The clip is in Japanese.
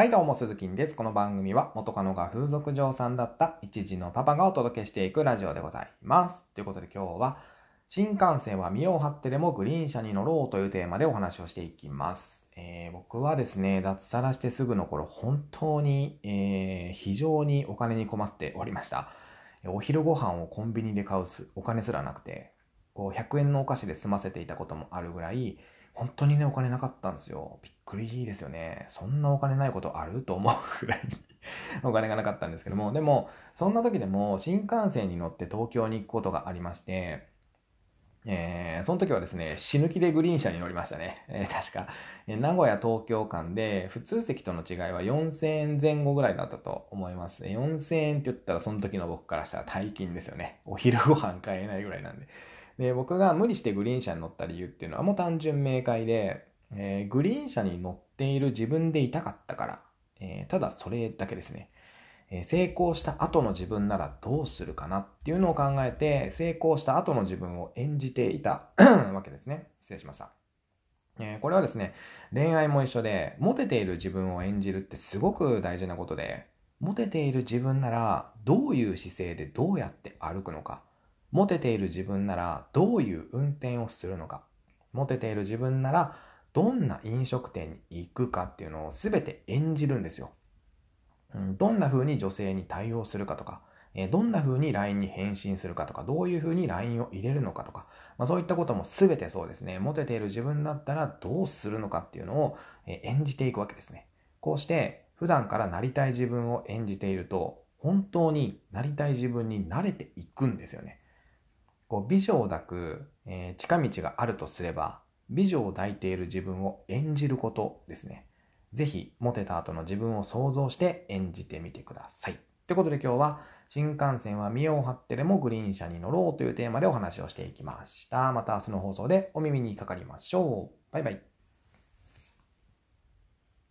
はい、どうも、鈴木です。この番組は元カノが風俗嬢さんだった一児のパパがお届けしていくラジオでございます。ということで今日は、新幹線は身を張ってでもグリーン車に乗ろうというテーマでお話をしていきます。えー僕はですね、脱サラしてすぐの頃、本当に、えー非常にお金に困っておりました。お昼ご飯をコンビニで買うお金すらなくて、こう100円のお菓子で済ませていたこともあるぐらい、本当にね、お金なかったんですよ。びっくりですよね。そんなお金ないことある？と思うぐらいに お金がなかったんですけども、でも、そんな時でも新幹線に乗って東京に行くことがありまして、えーその時はですね、死ぬ気でグリーン車に乗りましたね。えー確か、えー名古屋東京間で普通席との違いは4000円前後ぐらいだったと思います。えー4000円って言ったらその時の僕からしたら大金ですよね。お昼ご飯買えないぐらいなんで。で、僕が無理してグリーン車に乗った理由っていうのはもう単純明快で、えーグリーン車に乗っている自分でいたかったから、えーただそれだけですね。え成功した後の自分ならどうするかなっていうのを考えて、成功した後の自分を演じていた わけですね。失礼しました。えこれはですね、恋愛も一緒で、モテている自分を演じるってすごく大事なことで、モテている自分ならどういう姿勢でどうやって歩くのか、モテている自分ならどういう運転をするのか、モテている自分ならどんな飲食店に行くかっていうのを全て演じるんですよ。どんな風に女性に対応するかとか、どんな風に LINE に返信するかとか、どういう風に LINE を入れるのかとか、まあ、そういったことも全てそうですね。モテている自分だったらどうするのかっていうのを、演じていくわけですね。こうして普段からなりたい自分を演じていると、本当になりたい自分に慣れていくんですよね。こう美女を抱く、えー近道があるとすれば、美女を抱いている自分を演じることですね。ぜひ、モテた後の自分を想像して演じてみてください。ということで今日は、新幹線は見を張ってでもグリーン車に乗ろうというテーマでお話をしていきました。また明日の放送でお耳にかかりましょう。バイバイ。